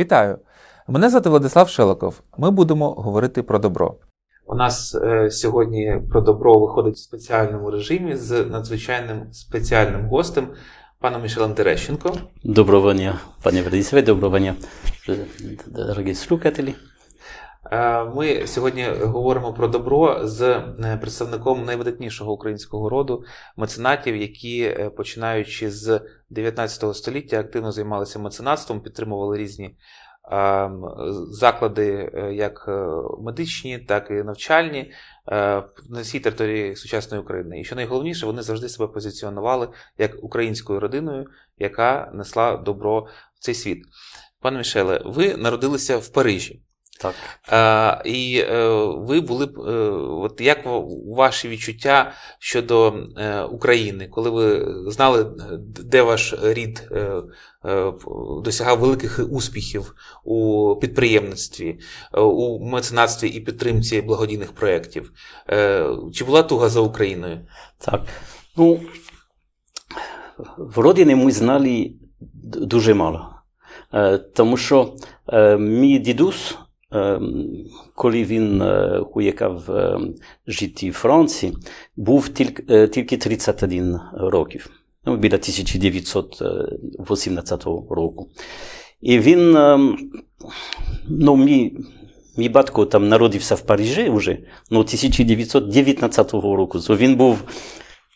Вітаю! Мене звати Владислав Шелоков. Ми будемо говорити про добро. У нас е, сьогодні про добро виходить в спеціальному режимі з надзвичайним спеціальним гостем, паном Мішелем Терещенко. Доброго дня, пане Владиславе, доброго дня, дорогі слухателі. Е, Ми сьогодні говоримо про добро з е, представником найвидатнішого українського роду меценатів, які, е, починаючи з 19 століття, активно займалися меценатством, підтримували різні заклади, як медичні, так і навчальні на всій території сучасної України. І що найголовніше, вони завжди себе позиціонували як українською родиною, яка несла добро в цей світ. Пане Мішеле, ви народилися в Парижі. Так. А, І е, ви були б, е, от як ваші відчуття щодо е, України, коли ви знали, де ваш рід досягав великих успіхів у підприємництві, у меценатстві і підтримці благодійних проєктів? Чи була туга за Україною? Так. Ну, в родині ми знали дуже мало. Тому що мій дідусь, коли він е, уїхав е, жити в Франції, був тільки, е, тільки 31 років. Ну, біля 1918 року. І він, е, ну, мій, мій батько там народився в Парижі вже, ну, 1919 року. То він був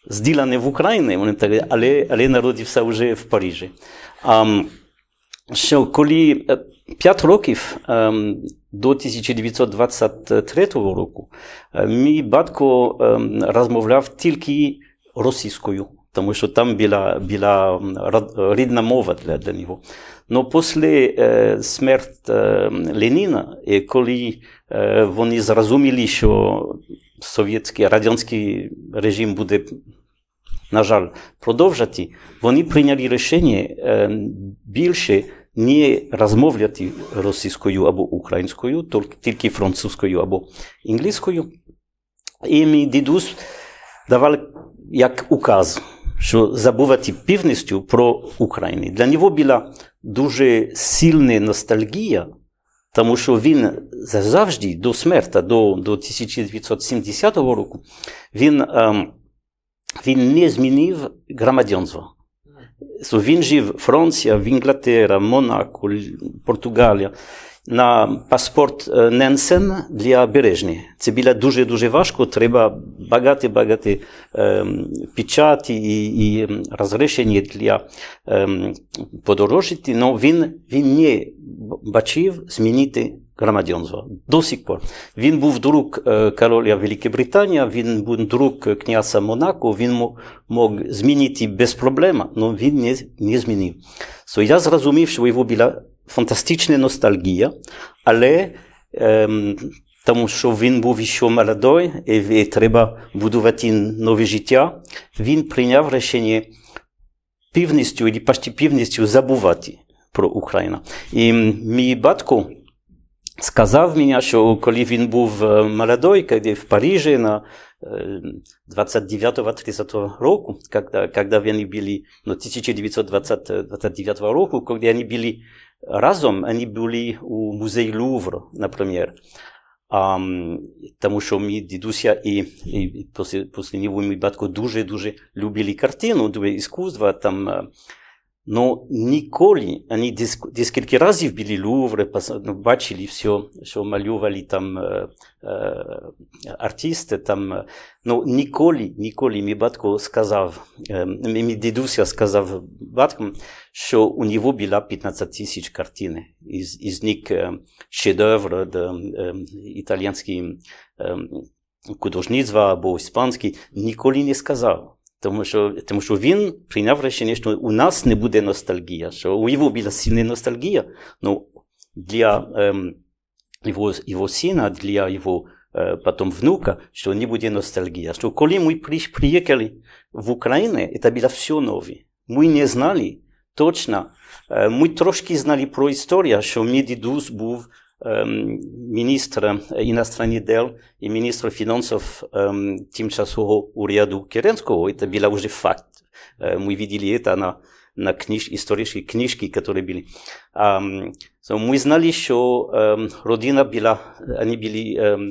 зділений в Україні, але, але народився вже в Парижі. А, що коли 5 років ем, до 1923 року е, мій батько ем, розмовляв тільки російською, тому що там була, була рідна мова для, для нього. Но після е, смерті е, Леніна, і коли вони зрозуміли, що совєтський, радянський режим буде на жаль, продовжати, вони прийняли рішення більше не розмовляти російською або українською, тільки- французькою або англійською. І мій дідусь давав як указ, що забувати повністю про Україну. Для нього була дуже сильна ностальгія, тому що він завжди до смерті, до, до 1970 року, він він не змінив громадянство. Він жив в Інглатера, Монако, Л- Португалія. На паспорт е, Ненсен для бережні. Це було дуже-дуже важко, треба багато-багато ем, печаті і, і розрішення для ем, подорожити, але він, він не бачив змінити громадянство до сих пор. Він був друг е, короля Великої Британії, він був друг князя Монако, він мо- мог змінити без проблем, але він не, не змінив. So, я зрозумів, що у його була фантастична ностальгія, але ем, тому що він був ще молодий і, і треба будувати нове життя, він прийняв рішення повністю, або почти повністю забувати про Україну. І мій батько сказав мені, що коли він був е, молодий, коли в Парижі на е, 29-30 року, когда, когда вони були, ну, 1929 року, коли вони були разом, вони були у музеї Лувр, наприклад. А, тому що мій дідуся і, і, після, після нього мій батько дуже-дуже любили картину, дуже іскусство, там, е, Ну, ніколи, вони декілька разів були Луври, бачили все, що малювали там е, е, артисти. Там, ну, ніколи, ніколи мій батько сказав, е, мій дідуся сказав батькам, що у нього було 15 тисяч картин. Із, із них е, шедевр, де, е, італійський е, художництва або іспанський, ніколи не сказав. Тому що, тому що він прийняв рішення, що у нас не буде ностальгія, що у його була сильна ностальгія, ну, для ем, його, його сина, для його е, потім внука, що не буде ностальгія. Що коли ми при, приїхали в Україну, це було все нове. Ми не знали точно, е, ми трошки знали про історію, що мій дідусь був ем, міністр іностранних дел і міністр фінансів ем, тимчасового уряду Керенського. Це було вже факт. Е, Ми видели это на на книж, історичні книжки, які були. Um, so ми знали, що um, родина була, вони були um,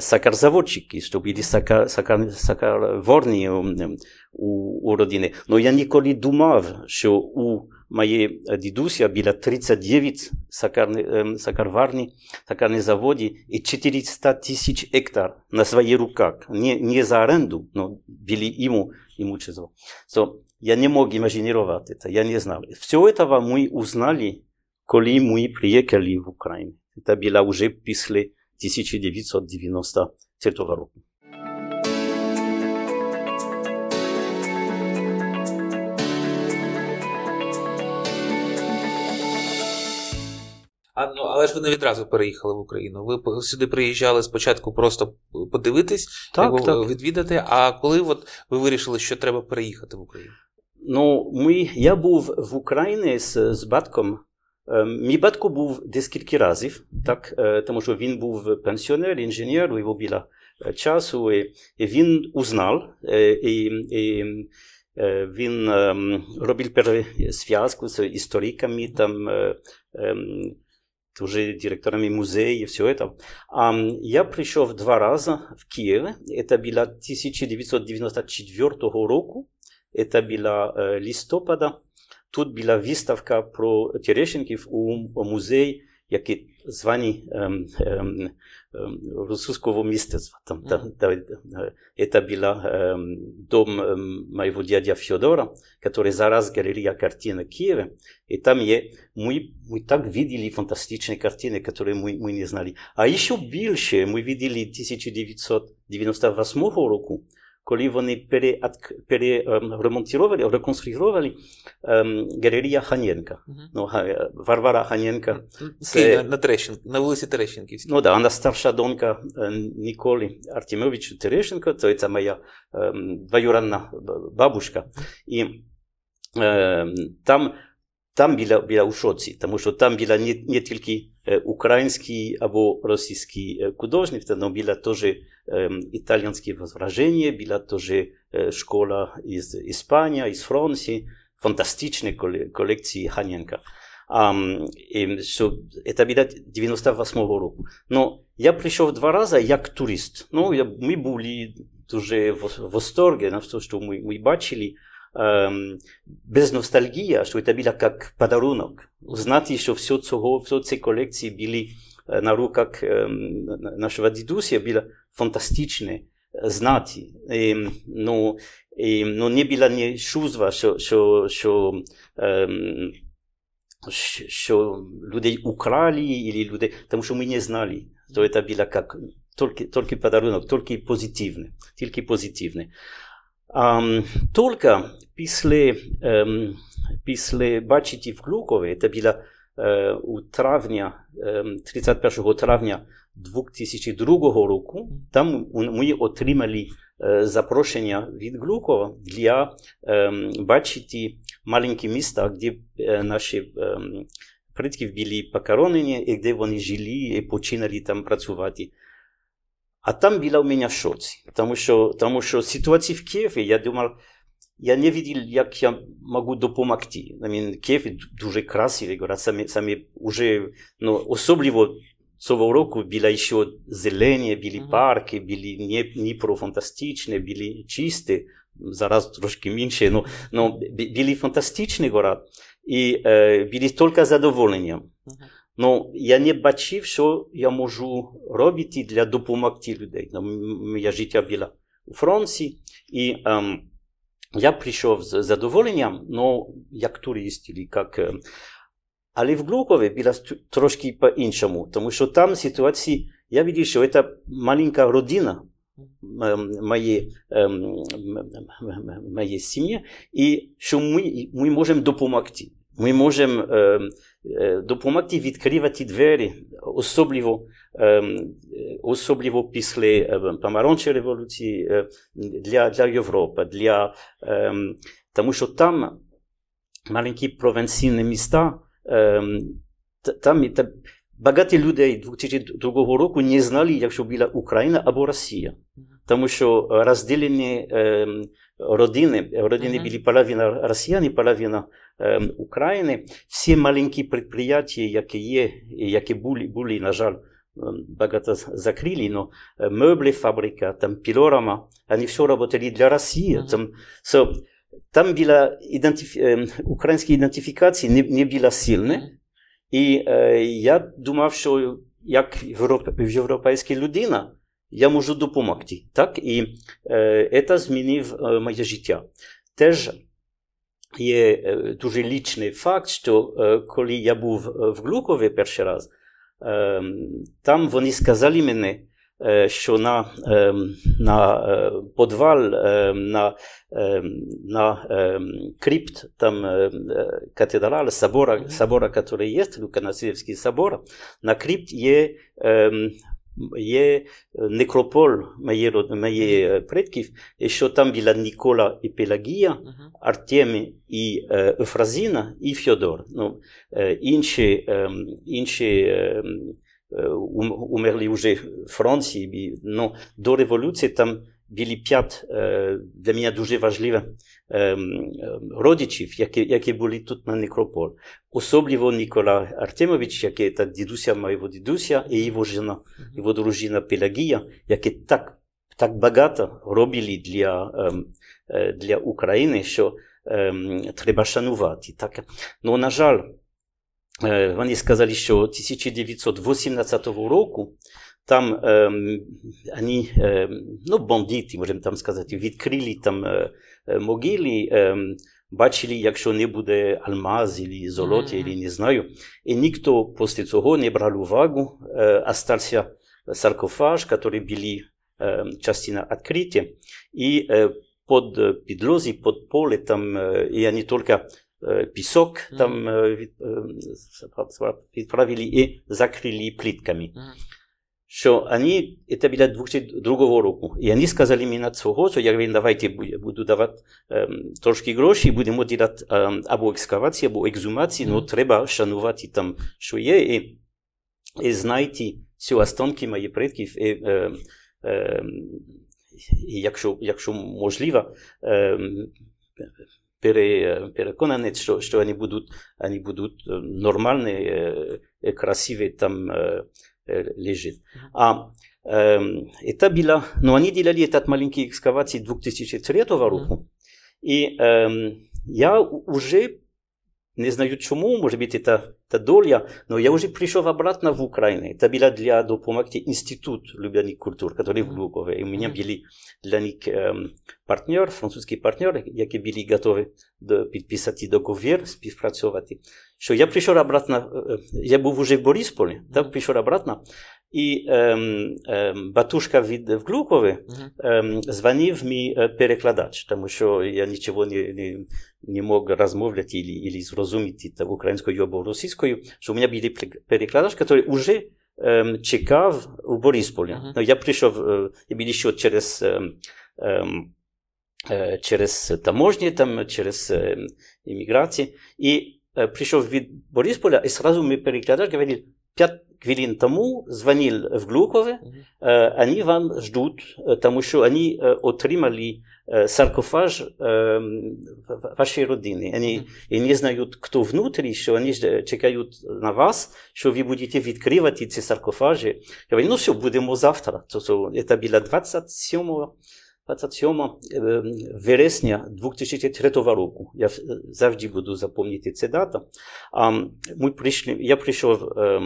сакарзаводчики, що були сакар, сакар, сакарворні um, у, у родини. Но я ніколи думав, що у моєї дідуся було 39 сакарні, um, сакарварні, сакарні заводи і 400 тисяч гектар на своїх руках. Не, не за оренду, но були йому имущество. So, я не мог имагинировать это, я не знал. Все этого мы узнали, коли мы приехали в Украину. Это было уже после 1993 года. А, ну, але ж ви не відразу переїхали в Україну. Ви сюди приїжджали спочатку просто подивитись, так, як так. відвідати. А коли от ви вирішили, що треба переїхати в Україну? Ну, ми, я був в Україні з, з батьком. Мій батько був декілька разів, так, тому що він був пенсіонер, інженер, у його було часу, і, і він узнав, і, і він робив зв'язку з істориками, там, уже директорами музея и все это. Um, я пришел два раза в Киев. Это было 1994 року. Это было э, листопада. Тут была выставка про Терещенків у музей, який званий ем, ем, ем, русского мистецтва. Там, mm -hmm. да, да, это был дом моего дядя Федора, который зараз галерея картин в Киеве. И там е, мы, мы так видели фантастичные картины, которые мы, мы не знали. А еще больше мы видели 1998 року, коли вони переремонтували, реконструювали ем, галерея Ханенка. Ну, Варвара Ханенка. Це... На, на, Терещен, на вулиці Терещенківській. Ну, да, вона старша донька Ніколі Артемович Терещенко, то це моя ем, двоюродна бабушка. І ем, там там біля, біля у шоці, тому що там біля не, не тільки українські або російські художники, але біля теж итальянские возражения, была тоже школа из Испании, из Франции, фантастичные коллекции Ханенко. Um, и, so, это было 98 року. Но я пришел два раза як турист. Ну, я, ми були дуже в восторге на все, що ми, ми бачили. Um, без ностальгії, що це було як подарунок. Знати, що все цього, все ці колекції були на руках um, нашого дідуся, було фантастичне знати. І, ну, і, ну, не було ні чувства, що, що, що, ем, що людей украли, или людей, тому що ми не знали, що це було як тільки, тільки подарунок, тільки позитивне, тільки позитивне. Um, тільки після, um, після бачити в Глукові, це було uh, у травня, um, 31 травня 2002 року, там ми отримали запрошення від Глукова для бачити маленькі міста, де наші предки були покоронені, і де вони жили і починали там працювати. А там була у мене шоці, тому що, тому що ситуація в Києві, я думав, я не видел, як я можу допомогти. I mean, Київ дуже красивий, город, самі, самі уже, ну, особливо цього року були ще зелені, були mm -hmm. парки, були не, не про фантастичні, були чисті, зараз трошки менше, но, но були фантастичні город, і е, були тільки задоволенням. Mm -hmm. Но я не бачив, що я можу робити для допомогти людей. Моє життя було у Франції, і ем, я прийшов з задоволенням, но як турист, як Але в Глухові було трошки по-іншому, тому що там ситуації, я бачив, що це маленька родина моєї, сім'ї, і що ми, ми можемо допомогти. Ми можемо допомогти відкривати двері, особливо, особливо після помаранчевої революції для, для Європи, для, тому що там маленькі провінційні міста, там багато людей 2002 року не знали, якщо була Україна або Росія. Тому що розділені родини. Родини були половина росіян і половина е, України. Всі маленькі підприємства, які є, які були, були на жаль, ем, багато з- закрили, но е, меблі фабрика, там пилорама, вони все работали для Росії. Мгм. Там, so, там була ідентифі... е, українська ідентифікація не, не була сильна. Мгм. І е, я думав, що як європ... європейська людина, я можу допомогти. Так? І е, це змінив е, моє життя. Теж є е, дуже лічний факт, що е, коли я був в Глукові перший раз, там вони сказали мені, е, що на, е, на е, подвал, е, на, е, на крипт там катедрали, собора, собора, який є, Луканасилівський собор, на крипт є е некропол, мае, мае предкив, е што там била Никола и Пелагија, uh -huh. Артеме и е, Ефразина и Феодор. Ну, инче, инче умерли уже Франција, но до револуција там били пјат, для да мене дуже важлива. Родичів, які, які були тут на некрополь. Особливо Нікола Артемович, який це дідуся моєго дідуся, і його жена, його дружина Пелагія, які так, так багато робили для, ем, е, для України, що ем, треба шанувати. Так? Ну, на жаль, е, вони сказали, що 1918 року там ем, вони, ем, ну, бандити, можемо там сказати, відкрили там е, е, могили, ем, бачили, якщо не буде алмаз, або золоті, Мгм. або не знаю. І ніхто після цього не брав увагу, е, остався саркофаж, який були е, частина відкриті, і е, е, підлозі, под поле, там, е, і вони тільки е, пісок там е, від, е, відправили і закрили плитками. Мгм. Що вони, це було 2002 року, і вони сказали мені цього, що я говорю, давайте бу- буду давати ем, трошки гроші, будемо робити ем, або екскавацію, або екзумацію, ну Мгм. треба шанувати там, що є, і, і знайти ці останки моїх предків, і, ем, ем, і якщо, якщо можливо, ем, пере, переконаний, що, що вони будуть, вони будуть е, нормальні, е, е, красиві там е, е. А це була, ну, вони делали этот маленький екскавації 2003 року, і ем, я вже не знаю чому, може бути це, це доля, але я вже прийшов обратно в Україну. Це було для допомогти інститут любляних культур, який в Глукові. І у мене були для них ем, партнер, французький партнер, які були готові підписати договір, співпрацювати. Що я прийшов обратно, е, я був вже в Борисполі, так прийшов обратно, і ем, ем, батюшка від в Глукові Мгм. ем, дзвонив мій е, перекладач, тому що я нічого не, не, не мог розмовляти і, і зрозуміти та українською або російською, що у мене був перекладач, який вже ем, чекав у Борисполі. Мгм. Ну, я прийшов, е, я був ще через, ем, ем, е, через таможні, там, через ем, імміграцію, і е, прийшов від Борисполя, і сразу мій перекладач говорив, п'ять хвилин тому дзвонив в Глукове, Мгм. Е, Вони вам ждуть, е, тому що вони е, отримали е, саркофаж е, в- вашої родини. Вони і не внутрі, що вони ж, е, чекають на вас, що ви будете відкривати ці саркофажі. Я говорю, ну все, будемо завтра. Це, це було 27 27 е, вересня 2003 року. Я е, завжди буду запам'ятати цю дату. А ми прийшли, я прийшов е,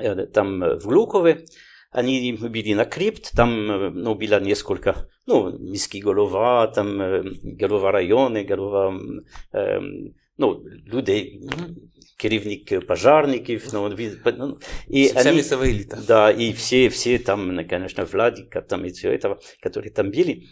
е, там е, в Глукове, они были на крипт, там э, ну, было несколько, ну, міський голова, там э, голова району, голова э, ну, людей, Мгм. керівник пожарників, ну, від- ну, і Вся они, місцева еліта. да, и все, все там, ну, конечно, Владика там и все этого, которые там были,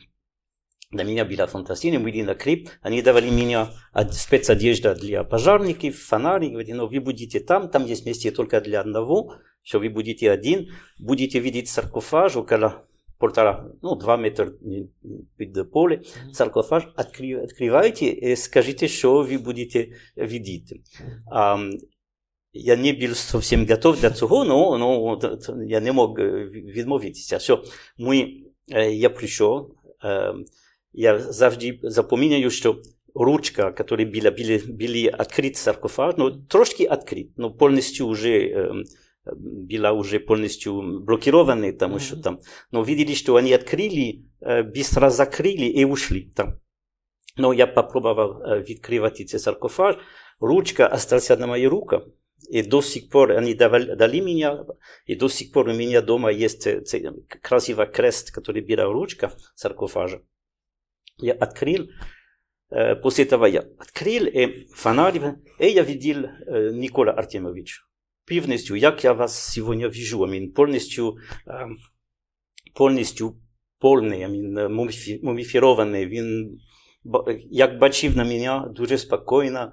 для меня была фантастика, мы были на крипт, они давали мне од- спецодежда для пожарников, фонари, говорили, ну, вы будете там, там есть месте только для одного, что вы будете один, будете видеть саркофаж около полтора, ну, два метра м, під поле, Мгм. саркофаж, откры, открывайте и скажите, что вы будете видеть. А, м, я не був зовсім готов до цього, но, но т- т- я не мог е, від- відмовитися. Що ми, е, я прийшов, е, я завжди запам'ятаю, що ручка, которая была, были, были открыт саркофаг, ну, трошки открыт, но полностью уже э, была уже полностью блокирована, потому что там, но видели, что они открыли, э, быстро закрыли и ушли там. Но я попробовал э, открывать эти саркофаг, ручка осталась на моей руке, и до сих пор они давали, дали меня, и до сих пор у меня дома есть красивый крест, который была ручка саркофажа. Я открыл, после этого я открыл, и фонарь, и я видел Никола Артемович. Полностью, як я вас сегодня вижу, I mean, полностью, полностью полный, I mean, мумифірований, він, як бачив на мене, дуже спокійно,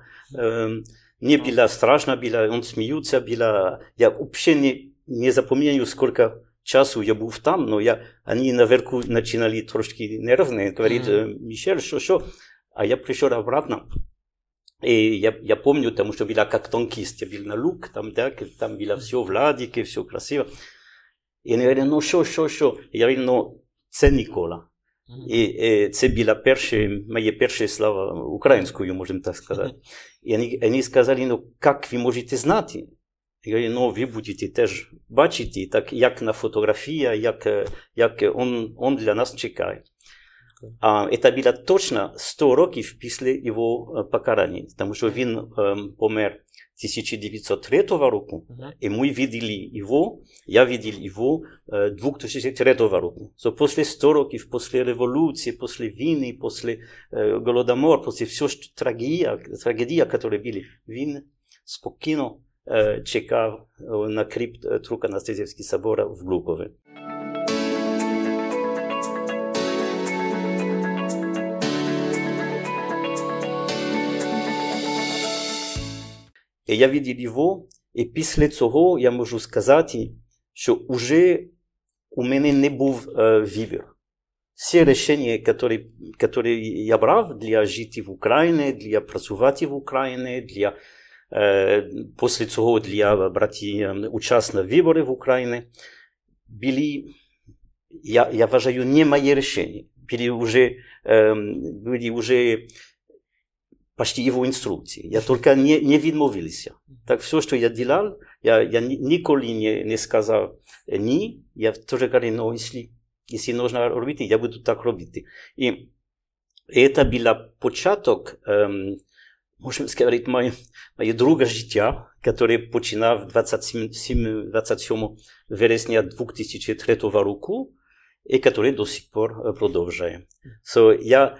не было страшно, было, он смеется, было, я вообще не, не запоминаю, сколько часу я був там, но я, они наверху начинали трошки нервные, говорит, Мишель, что, что, а я пришел обратно, и я, я помню, потому что была как танкист, я был на лук, там, да, там было все в ладике, все красиво. И они говорили, ну що, що, що? Я говорю, ну, це Нікола. І, і це була перші, моє перші слова українською, можемо так сказати. І вони, вони сказали, ну, як ви можете знати? Я говорю, ну, ви будете теж бачити, так, як на фотографії, як, як он, он для нас чекає. А це було точно 100 років після його покарання, тому що він помер 1903 року, і ми видели його, я видел його 2003 року. So, після 100 років, після революції, після війни, після е, голодомору, після всього трагедія, трагедія, які були, він спокійно е, чекав на крипт Трука Анастезівський собор в Глукові. І я видів його, і після цього я можу сказати, що вже у мене не був е, вибір. Всі рішення, які, які я брав для жити в Україні, для працювати в Україні, для, е, після цього для брати участь на вибори в Україні, були, я, я вважаю, не мої рішення. Були вже, е, були вже почти его инструкции. Я только не, не відмовився. Так все, що я делал, я, я ніколи не, не сказав ні. Я теж говорю, ну, якщо, якщо нужно робити, я буду так робити. І це був початок, ем, можемо сказати, моє, моє друге життя, яке починав 27, 27 вересня 2003 року, і яке до сих пор продовжує. So, я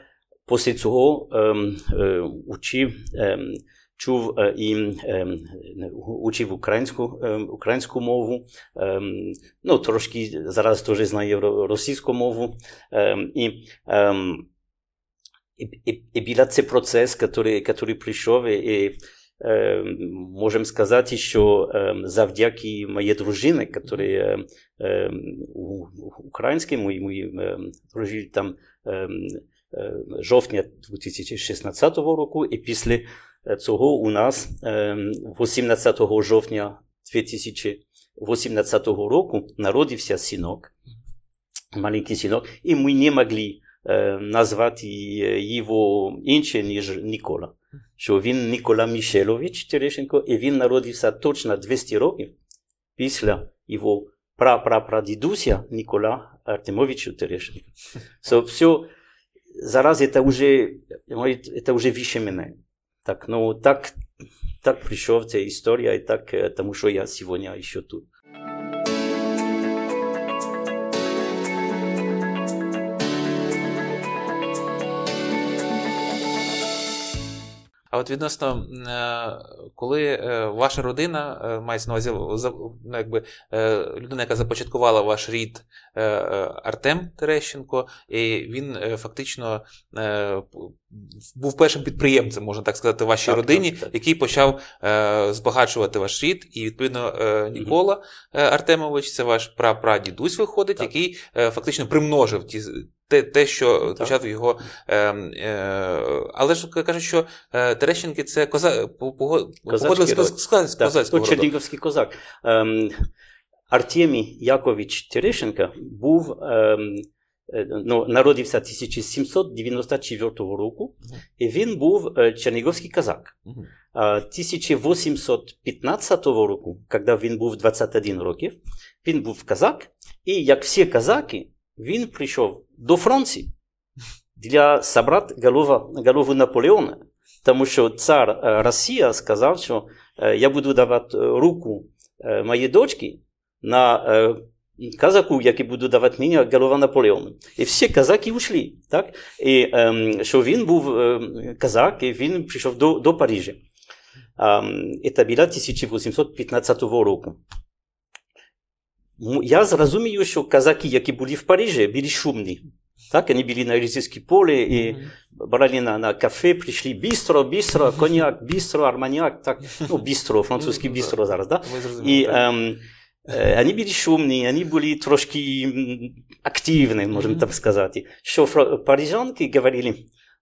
Після цього ем, е, учив, ем, чув е, і ем, учив українську, українську мову, ну, трошки зараз теж знаю російську мову. І, і, і, і був це процес, який, прийшов, і можемо сказати, що завдяки моїй дружині, яка українській, мої дружині там жовтня 2016 року, і після цього у нас 18 жовтня 2018 року народився синок, маленький синок, і ми не могли назвати його інше, ніж Нікола. Що він Нікола Мішелович Терещенко, і він народився точно 200 років після його пра-пра-прадідуся Нікола Артемовича Терещенко. So, все зараз это уже, это уже выше меня. Так, ну, так, так пришел эта история, и так, тому что я сегодня еще тут. А от відносно, коли ваша родина, мається на увазі ну, якби, людина, яка започаткувала ваш рід Артем Терещенко, і він фактично був першим підприємцем, можна так сказати, в вашій так, родині, так, так. який почав збагачувати ваш рід. І, відповідно, Нікола угу. Артемович, це ваш прапрадідусь виходить, який фактично примножив ті те, те що почав його. Е, е, Але ж кажуть, що е, Терещенки це коза, походили з козацького. Чернігівський козак. Ем, Артемій Якович Терещенко був ем, е, ну, народився 1794 року, і він був е, чернігівський казак. Мгм. 1815 року, коли він був 21 років, він був казак, і як всі казаки, він прийшов до Франції для собрати голова, голову Наполеона. Тому що цар е, Росія сказав, що е, я буду давати е, руку е, моїй дочці на е, казаку, який буде давати мені голова Наполеона. І всі казаки ушли. Так? І ем, що він був ем, казак, і він прийшов до, до Парижа. Ем, і це було 1815 року. Я зрозумію, що казаки, які були в Парижі, були шумні. Так, вони були на Елізійській полі і брали на, на кафе, прийшли бістро, бістро, коньяк, бістро, арманяк, так, ну, бістро, французький бістро зараз, да? І ем, е, вони були шумні, вони були трошки м, активні, можемо Мгм. так сказати. Що фра- парижанки говорили,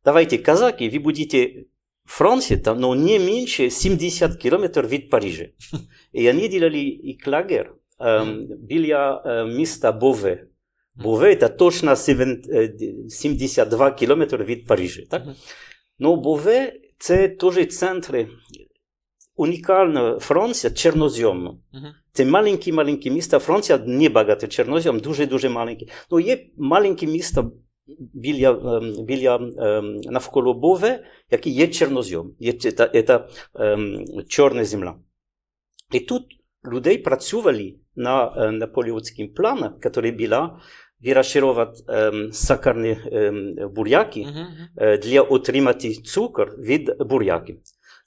давайте, казаки, ви будете в Франції, там, но не менше 70 кілометрів від Парижа. І вони делали і лагер ем, біля е, міста Бове. Бове – це точно севен- е, 72 кілометри від Парижа. Так? Мгм. Ну, Бове – це теж центр Франція, чорноземна. Мгм. Це маленькі-маленькі міста. Франція не багато чорнозем, дуже-дуже маленькі. Ну, є маленькі міста біля, ем, біля ем, навколо Бове, які є чорнозем. Є, це, це ем, чорна земля. І тут людей працювали на е, наполеонським плані, який була вирощувати ем, сахарні ем, буряки, е, для отримати цукор від буряків.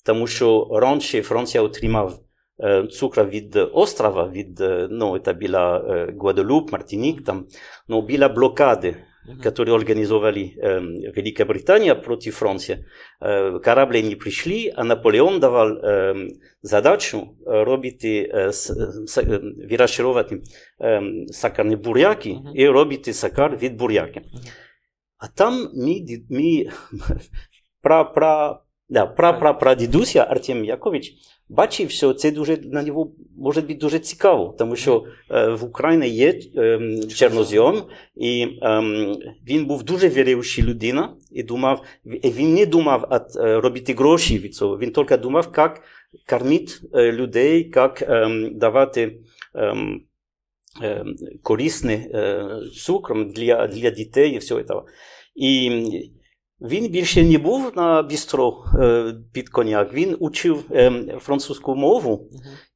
Тому що раніше Франція отримав е, цукор від острова, від, е, ну, це була е, Гваделуп, Мартинік, там, ну, була блокади, Мгм. которые организовали э, Великая Британия против Франции. Э, корабли не пришли, а Наполеон давал э, задачу э, робити, э, с, с, э, вирощувати э, сакарні буряки Мгм. і робити сакар від буряки. Мгм. А там мій, ді- мій пра, пра, да, пра, пра, пра дідуся Артем Якович бачив, що це дуже на нього може бути дуже цікаво, тому що е, в Україні є е, чорнозем, і е, він був дуже віруючий людина, і думав, він не думав от, е, робити гроші від цього, він тільки думав, як кормити е, людей, як е, давати е, е, корисний е, цукром для, для дітей і всього цього. І він більше не був на бістро е, під коньяк, він учив е, французьку мову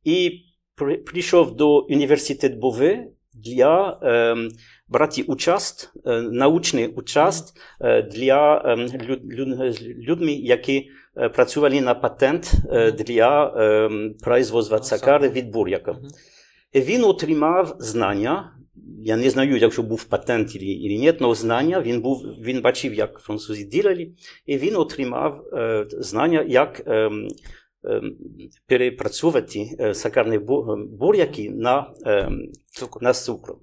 і при, прийшов до університету Бове для е, брати участь, е, научний участь е, для е, люд, людьми, які працювали на патент для производства цукару від буряка. Він отримав знання. Я не знаю, якщо був патент чи ні, але знання, він, був, він бачив, як французи ділили, і він отримав е, знання, як е, е, перепрацювати сакарні буряки на, на цукру.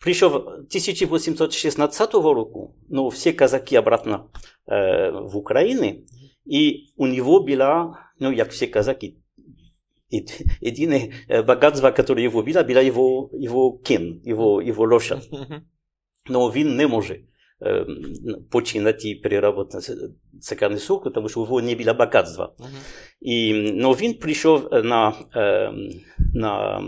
Прийшов 1816 року, ну, всі казаки обратно е, в Україну, і у нього була, ну, як всі казаки, єд- єдине е, багатство, яке його було, була його, його кін, його, його лошадь. Но він не може е, починати переробити цукерний сок, тому що у нього не було багатства. І, ну, він прийшов на, е, на,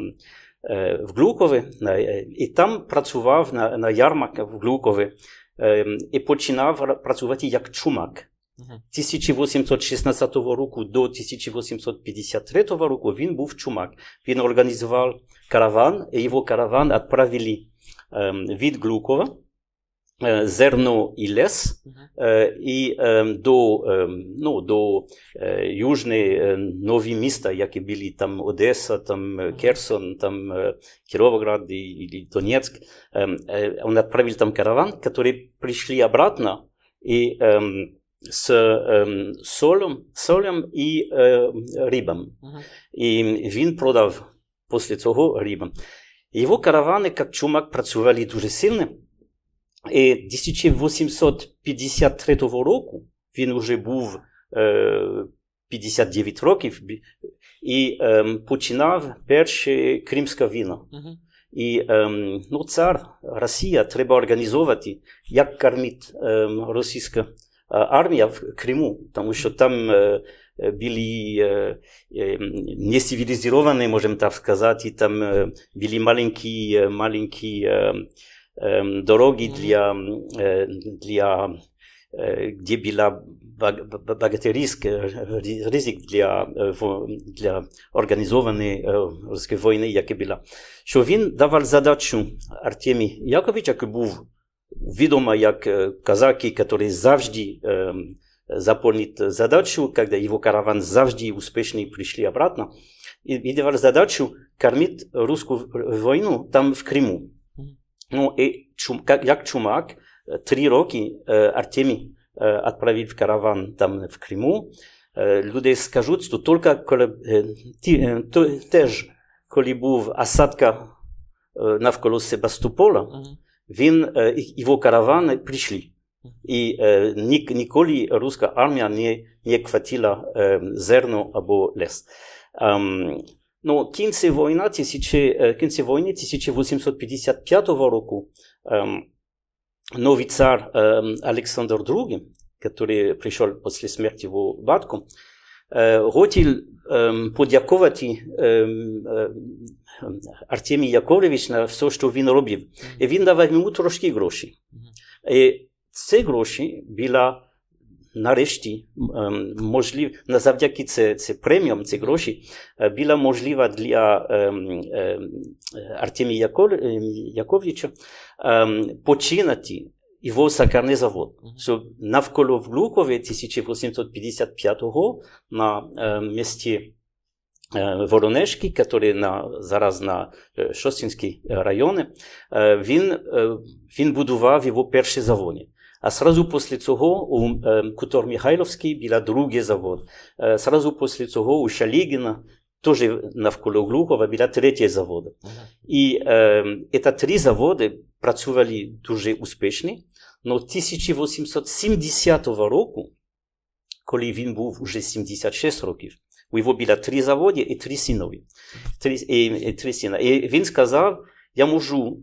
в Глукове, на, е, і там працював на, на ярмарках в Глукове, е, і починав працювати як чумак. Мгм. 1816 року до 1853 року він був чумак. Він організував караван, і його караван відправили е, від Глукова, е, зерно і лес, е, і е, до, е, ну, до е, южної нові міста, які були там Одеса, там Керсон, там Кіровоград і, Донецьк. Он відправив там караван, які прийшли обратно і з е, солом, солем і е, рибом. Мгм. І він продав після цього рибам. Його каравани, як чумак, працювали дуже сильно. І 1853 року він вже був е, 59 років і е, починав перше кримське віно. Мгм. І ем, ну, цар, Росія треба організовувати, як кормить ем, російська армія в Криму, тому що там е, були е, е, нецивілізовані, можемо так сказати, там е, були маленькі, маленькі е, е, дороги для, е, для где была богатырский ризик для, для організованої русської війни, яка була. Що він давав задачу Артемі Яковича, який був відомо як казаки, який завжди заполнит задачу, когда его караван завжди успешно пришли обратно, и, и давал задачу кормить русскую войну там в Криму. Ну, и чум, как, як чумак, три роки Артемий отправил в караван там в Криму. Люди скажуть, що тільки коли, ті, то, теж, коли був осадка навколо Себастопола, він, його каравани прийшли. І е, ні, ніколи руська армія не, не хватила е, зерно або лес. Ем, ну, кінці війни, тисячі, кінці війни 1855 року ем, новий цар ем, Олександр II, який прийшов після смерті його батька, е, хотів подякувати Артемій Яковлевич на все, що він робив. І він давав йому трошки грошей. І ці гроші була нарешті можлив, завдяки це, це преміям, ці гроші, була можлива для Артемія Яковлевича починати його сакарний завод. So, навколо в Глухові 1855-го на місті Воронежки, який на, зараз на Шостинській районі, він, він будував його перші заводи. А сразу після цього у Кутор Михайловський біля другий завод. Сразу після цього у Шалігіна, теж навколо Глухова, біля третій завод. І ці три заводи працювали дуже успішно. Но 1870 року, коли він був уже 76 років, у його біля три заводи і три синові. Три, і, і, три сина. І він сказав, я можу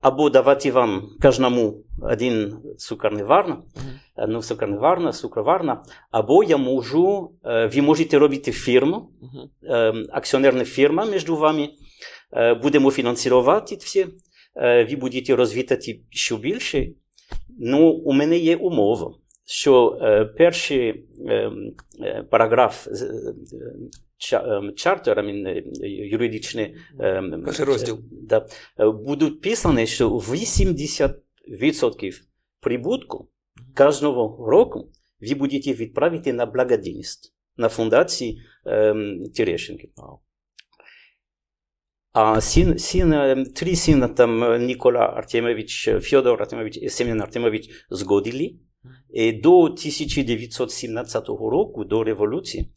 або давати вам кожному один цукерневарна, mm-hmm. ну, цукерневарна, цукроварна, або я можу, ви можете робити фірму, mm-hmm. акціонерна фірма між вами, будемо фінансувати все, ви будете розвитати ще більше. Ну, у мене є умова, що перший параграф чартер, I mean, юридичний розділ. Да, будуть писані, що 80% прибутку кожного року ви будете відправити на благодійність, на фундації Терещенки. А син, син, три сина там Нікола Артемович, Федор Артемович і Семен Артемович згодили. І до 1917 року, до революції,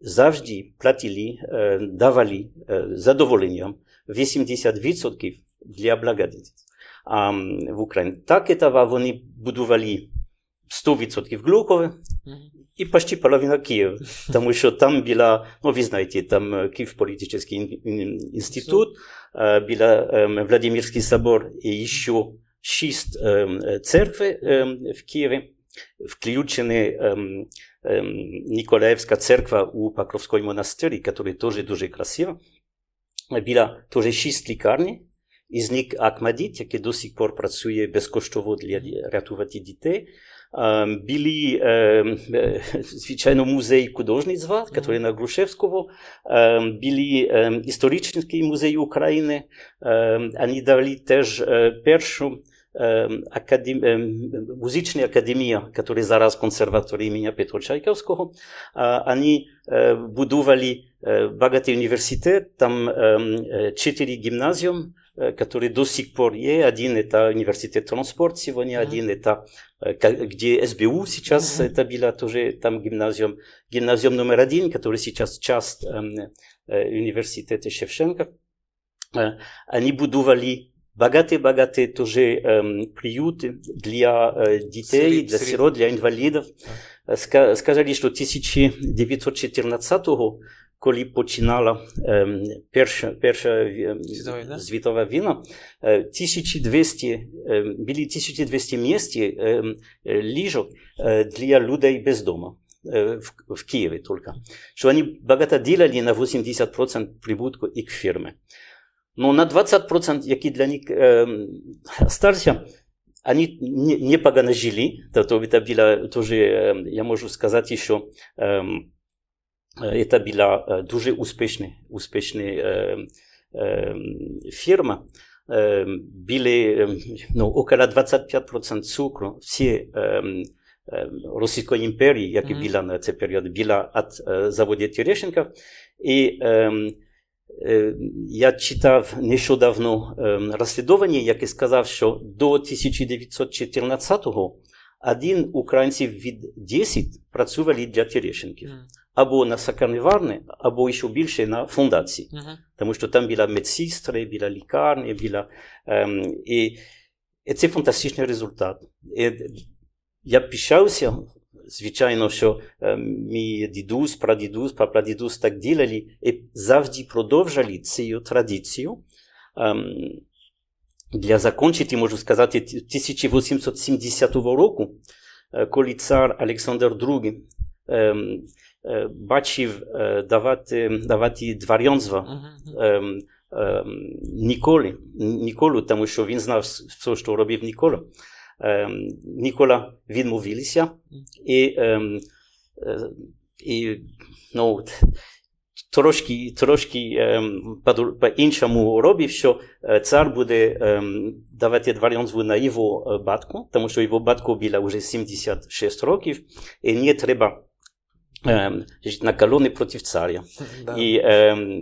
завжди платили, давали задоволенням 80% для благодійності. А в Україні так этого вони будували 100% Глухове і почти половина Києва, тому що там була, ну ви знаєте, там Київ політичний інститут, була Владимирський собор і ще шість церкви в Києві, включені Николаевская церковь у Покровской монастырі, который тоже дуже красиво. Була теж шість лікарні, із них Акмадіт, який до сих пор працює безкоштовно для рятувати дітей. Були, звичайно, музей художництва, який на Грушевського, були історичний музей України, вони дали теж першу академ... музичная академия, которая зараз консерватория имени Петра Чайковского, они будували богатый университет, там четыре гимназиум, которые до сих пор есть. Один это университет транспорт сегодня, mm-hmm. один это где СБУ сейчас, mm-hmm. это была тоже там гимназиум. Гимназиум номер один, который сейчас часть университета Шевченко. Они будували богатые-богатые тоже эм, приюты для э, детей, для сирот, для инвалидов. Сказали, что 1914 коли починала ем, перша, перша ем, Світова війна? світова війна, е, 1200, ем, були 1200 місць ем, е, ліжок е, для людей без дому. е, В, в Києві тільки. Що вони багато ділили на 80% прибутку їх фірми. Но на 20%, які для них ем, осталися, они не, непогано жили. То, то это было тоже, эм, я могу сказать еще, эм, э, это была э, дуже успешная, успешная эм, эм, фирма. Эм, Были эм, ну, около 25% цукру. Все эм, эм, Російської імперії, яка Мгм. була на цей період, була від е, заводу Терещенка. І ем, е, я читав нещодавно ем, розслідування, яке сказав, що до 1914-го один українців від 10 працювали для Терещенків. Або на сакарніварні, або ще більше на фундації. Тому що там була медсестри, була лікарня, була... Ем, і, і це фантастичний результат. І я пишався, звичайно, що ем, мій дідусь, прадідусь, прапрадідусь так ділили і завжди продовжили цю традицію. Ем, для закінчити, можу сказати, 1870 року, е, коли цар Олександр II ем, е, бачив е, давати, давати дворянство Мгм. ем, ем, Ніколі, Ніколу, тому що він знав все, що робив Нікола. Ем, Нікола відмовився і, ем, е, і ну, трошки, трошки ем, по- по-іншому робив, що е, цар буде ем, давати дворянство на його е, батьку, тому що його батько було вже 76 років, і не треба на накалони против царја. И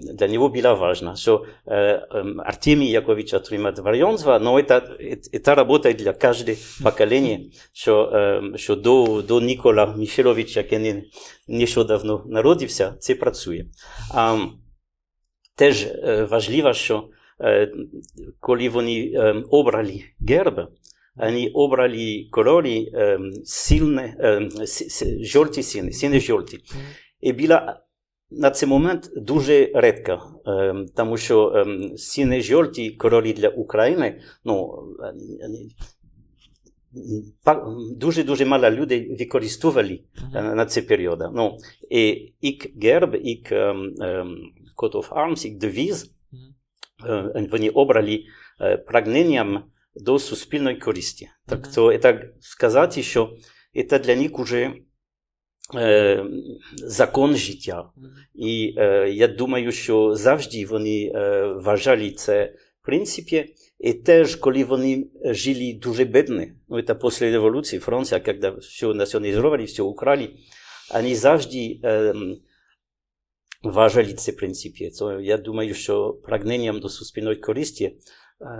для него била важна, што э, Артемий Јакович отримат варионства, но это, работа е для каждое поколение, што до, Никола Мишеловича, ке не, не шо давно народився, це працуе. Теж важлива важливо, што э, коли вони обрали герб, вони обрали кольори е, сильне, е, с- с- жовті сіни, сіни жовті. Мгм. І була на цей момент дуже редка, е, тому що е, сіни жовті кольори для України, ну, вони- па- дуже-дуже мало людей використовували Мгм. е, на цей період. Ну, і їх герб, їх ем, ем, coat of arms, їх девіз, Мгм. е, вони обрали е, прагненням до суспільної користі. Так, Мгм. то так сказати, що це для них уже е, закон життя. Мгм. І е, я думаю, що завжди вони е, вважали це в принципі. І теж, коли вони жили дуже бідні, ну, це після революції, Франція, коли все націоналізували, все украли, вони завжди е, вважали це в принципі. То я думаю, що прагненням до суспільної користі, е,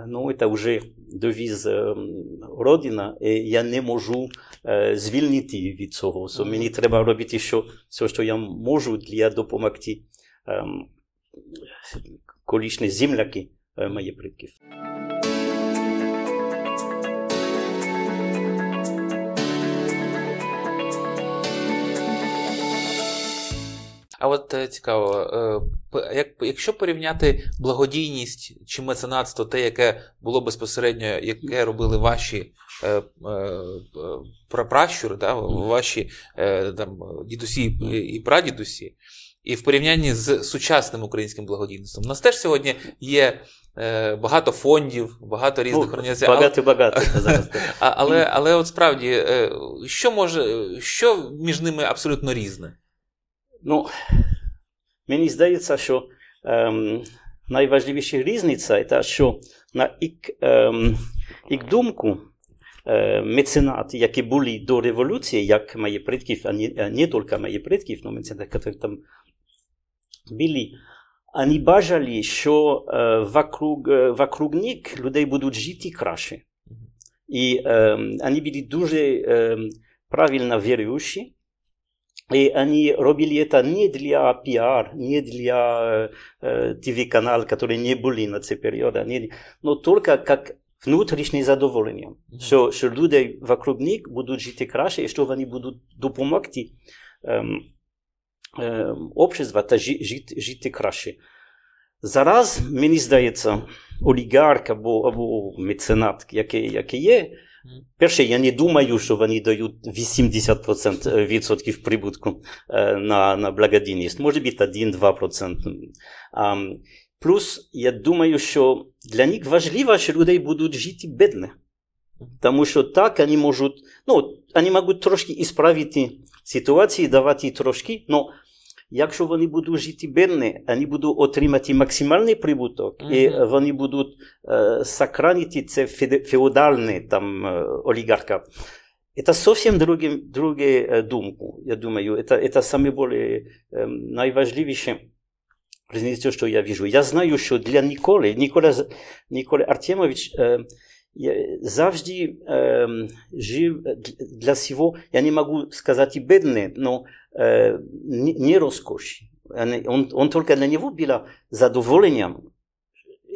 ну, це вже девіз е, родина, і я не можу е, звільнити від цього. So, мені треба робити що, все, що я можу для допомогти ем, колишні земляки е, моїх предків. А от е, цікаво, е, як, якщо порівняти благодійність чи меценатство, те, яке було безпосередньо, яке робили ваші е, прапращури, да, ваші е, там, дідусі і- прадідусі, і в порівнянні з сучасним українським благодійництвом, у нас теж сьогодні є багато фондів, багато різних організацій. Багато-багато зараз. але, але от справді, що може, що між ними абсолютно різне? Ну, мені здається, що ем, найважливіша різниця це, що на їх, ем, їх думку е, меценати, які були до революції, як мої предків, а не, а не тільки мої предків, но меценати, які там були, вони бажали, що е, вокруг, е, вокруг них людей будуть жити краще. І ем, вони були дуже ем, правильно віруючі, и они робили это не для пиар, не для э, ТВ-канал, которые не были на цей период, они, но только как внутрішнє задоволення, Мгм. що, що люди вокруг них будуть жити краще, і що вони будуть допомогти ем, е, общества та жити, жити краще. Зараз, мені здається, олігарх або, або меценат, який, який є, перше, я не думаю, що вони дають 80% відсотків прибутку на, на благодійність. Може бути 1-2%. Плюс, я думаю, що для них важливо, що люди будуть жити бідно. Тому що так вони можуть, ну, вони можуть трошки ісправити ситуацію, давати трошки, але якщо вони будуть жити бідно, вони будуть отримати максимальний прибуток, mm-hmm. і вони будуть е, сохранити це феодальне там олігархат. Это совсем другим, другая думка, я думаю. Это, это самое более э, наиважливейшее різницю, що я вижу. Я знаю, що для Ніколи, Нікола, Ніколи Артемович е, завжди е, жив для всього, я не можу сказати бідне, но е, не, не розкоші. Он, он только для нього було задоволенням.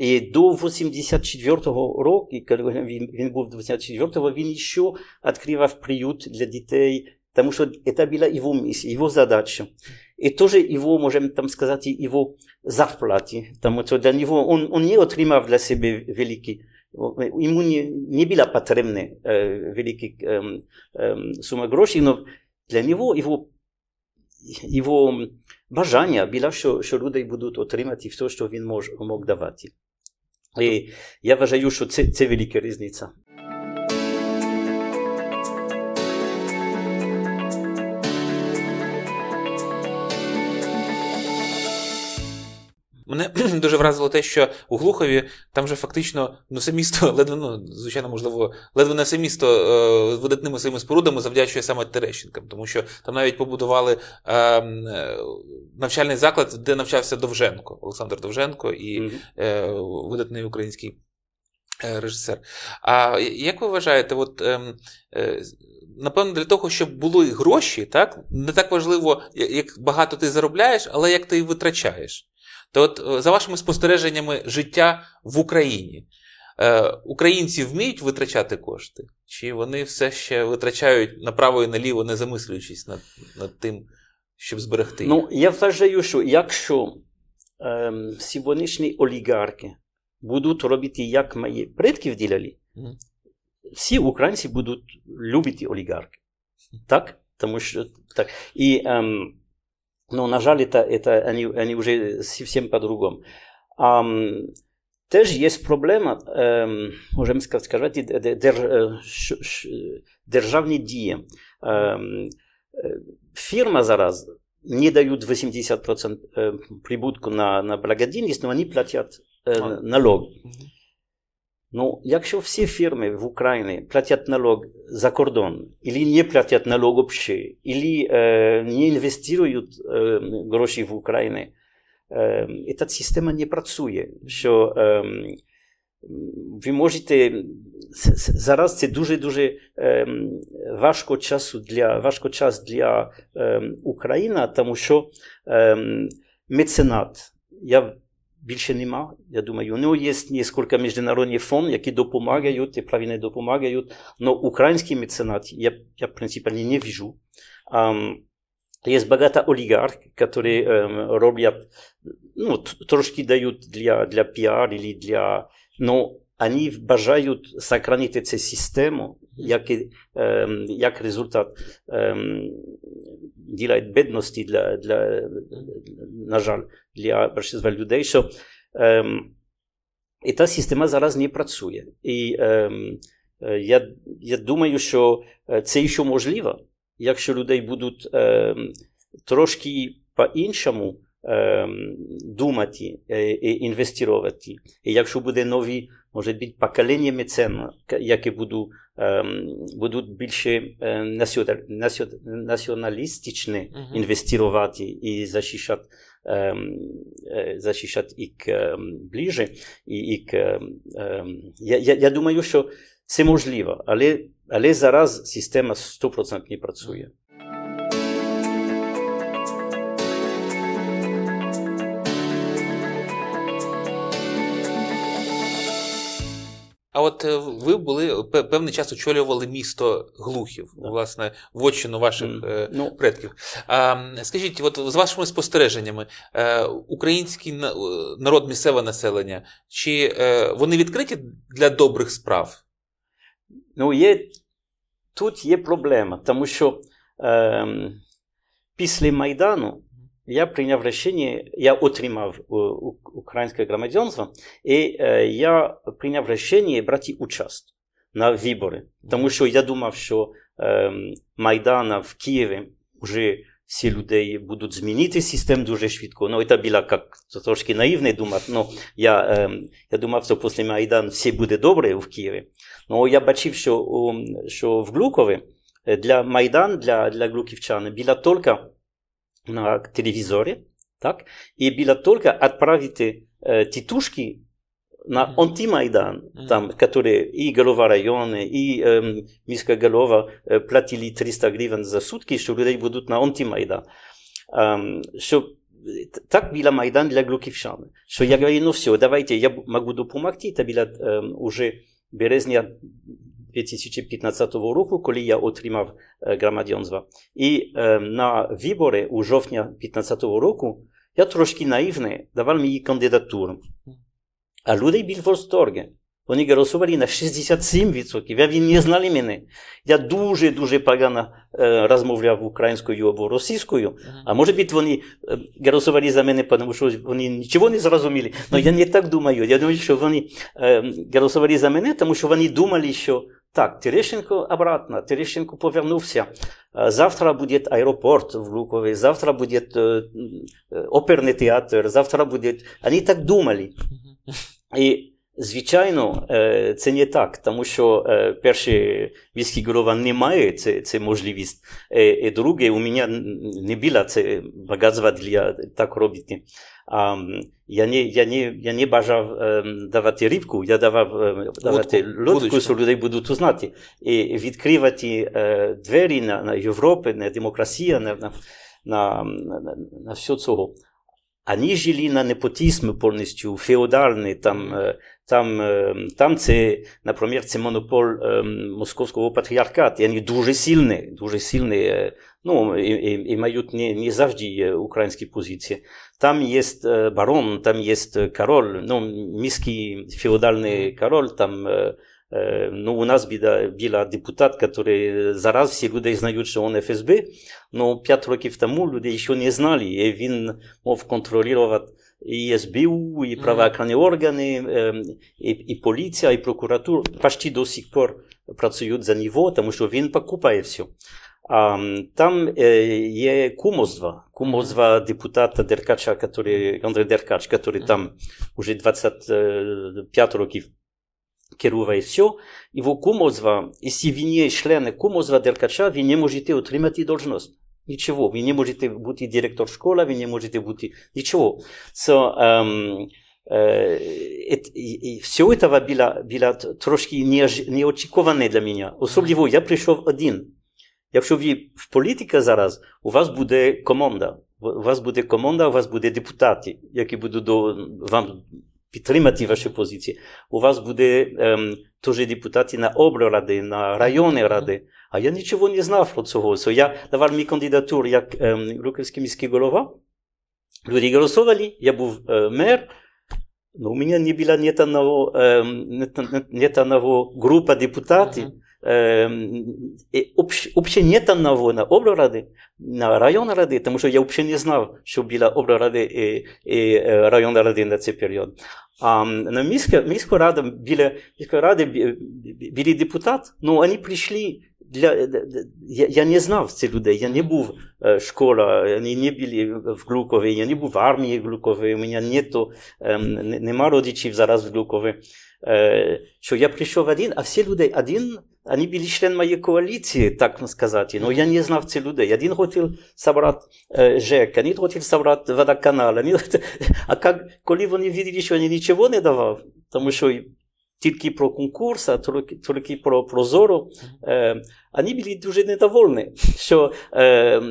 І до 84-го року, коли він, він був 84-го, він ще відкривав приют для дітей, тому що це була його місія, його задача. И тоже его, можем там сказать, его зарплате. Потому что для него он, он не отримав для себя великий Ему не, не была потребна э, великая э, э, сумма грошей, но для него его, его бажання біля що, що люди будуть отримати все, що він мож, мог давати. І я вважаю, що це, це велика різниця. Мене дуже вразило те, що у Глухові там вже фактично ну, все місто, ледве, ну, звичайно, можливо, ледве не все місто е, видатними своїми спорудами завдячує саме Терещенкам, тому що там навіть побудували е, е, навчальний заклад, де навчався Довженко, Олександр Довженко і е, видатний український е, режисер. А як ви вважаєте, от. Ем, е, Напевно, для того, щоб були гроші, так не так важливо, як багато ти заробляєш, але як ти їх витрачаєш. То от, е, за вашими спостереженнями, життя в Україні. Е, Українці вміють витрачати кошти? Чи вони все ще витрачають направо і наліво, не замислюючись над над тим, щоб зберегти? їх? Ну, я вважаю, що якщо ем, сьогоднішні олігархи будуть робити, як мої предки діляли, mm. всі українці будуть любити олігархи. Так? Тому що так. І ем, Но, на жаль, это, это они, они уже совсем по-другому. А, теж є проблема, ем, можемо сказати, дер, державні дії. Ем, фірма зараз не дають 80% прибутку на, на благодійність, але вони платять е, налог. Ну, якщо всі фірми в Україні платять налог за кордон, или не платять налог вообще, или э, не інвестують э, гроші в Україну, э, ця система не працює. Що э, ви можете зараз це дуже-дуже е, важко часу для важко час для е, України, тому що е, меценат, я більше нема. Я думаю, ну є кілька міжнародних фонд, які допомагають, і правильно допомагають, але українські меценати я, я в принципі не вижу. Um, Jest багато олігарх, які um, роблять, ну, трошки дають для, для піар, или для, но вони бажають сохранити цю як, результат um, ділять бідності для, для, на жаль, для большинства людей, що і та система зараз не працює. І я, я думаю, що це ще можливо, якщо людей будуть трошки по-іншому думати і інвестувати. І якщо буде нові може бути покоління мецен, які будуть, будуть більше націоналістичні інвестувати і захищати захищати їх ближче. І, і, я, я, я думаю, що це можливо, але, але зараз система 100% не працює. А от е, ви були певний час очолювали місто Глухів, да. власне, вотчину ваших mm. ну. предків. А, Скажіть, от з вашими спостереженнями, український народ, місцеве населення, чи вони відкриті для добрих справ? Ну, є тут є проблема, тому що е, після Майдану я прийняв рішення, я отримав українське громадянство, і е, я прийняв рішення брати участь на вибори. Тому що я думав, що Майдана в Києві вже всі людей будуть змінити систему дуже швидко. Ну, це було як трошки наївне думати. Ну, я, я думав, що після Майдану все буде добре в Києві. Ну, я бачив, що, що в Глукові для Майдан, для, для глуківчан було тільки на телевізорі, так? І було тільки відправити е, тітушки на антимайдан, там, которые и голова района, и э, міська голова э, платили 300 гривень за сутки, що людей будуть на антимайдан. Э, що так була Майдан для глуківчан. Що я говорю, ну все, давайте, я можу допомогти. Це було э, уже березня 2015 року, коли я отримав громадянство. І е, на вибори у жовтня 2015 року я трошки наївний давав мені кандидатуру. А люди були в восторгі. Вони голосували на 67%, а він не знали мене. Я дуже-дуже погано е, розмовляв українською або російською, а може бути вони голосували за мене, тому що вони нічого не зрозуміли. Але я не так думаю. Я думаю, що вони е, голосували за мене, тому що вони думали, що так, Терещенко обратно, Терещенко повернувся. Завтра буде аеропорт в Глукові, завтра буде оперний театр, завтра буде... Вони так думали. І, звичайно, це не так, тому що перше, міський голова не має це, це можливість. І друге, у мене не було це багатства для так робити. Я, не, я, не, я не бажав давати рибку, я давав давати лодку, що людей будуть узнати. І відкривати двері на, на Європу, на демократію, на, на, на, на, все цього. Ані жили на непотизм повністю феодальний, там, там, там це, наприклад, це монопол московського патріархату, вони дуже сильні, дуже сильні, ну, і, і, і мають не, не завжди українські позиції. Там є барон, там є король, ну, міський феодальний король, там Ну, у нас біла, біла депутат, який зараз всі люди знають, що він ФСБ, але 5 років тому люди ще не знали, і він мог контролювати і СБУ, і правоохоронні органи, і, і поліція, і прокуратура, почти до сих пор працюють за нього, тому що він покупає все. А, там е, е кумозва, кумозва депутата Деркача, который, Андре Деркач, который там уже 25 роки керува и все, и во кумозва, и си ви не члены кумозва Деркача, ви не можете отримати должност. Ничего, ви не можете бути директор школа, ви не можете бути ничего. So, um, е, и, все это было, было трошки неочековано для меня. Особливо я пришел один. Якщо ви в політика зараз, у вас буде команда. У вас буде команда, у вас буде депутати, які будуть до, вам підтримати ваші позиції. У вас буде ем, теж депутати на облради, на районні ради. А я нічого не знав про цього. So, я давав мій кандидатур як ем, Руківський міський голова. Люди голосували, я був е, мер. Но у меня не было ни одного, э, ни одного группа депутатов. Uh-huh. Взагалі нет одного на облради, на район ради, тому що я взагалі не знав, що була облради і, і район ради на цей період. А на міська, міська рада, біля міської ради були депутат, ну вони прийшли для, я, я не знав цих людей, я не був в школа, вони не були в Глукові, я не був в армії Глукові, у мене нету, нема родичів зараз в Глукові. Що я прийшов один, а всі люди один Они были членами моей коалиции, так сказать, но я не знал цих людей. Один хотел собрать э, ЖЕК, один хотел собрать водоканал. Они... А как, коли вони видели, що вони нічого не давав, тому що тільки про конкурс, а тільки, тільки про прозоро, е, вони були дуже недовольні, що е,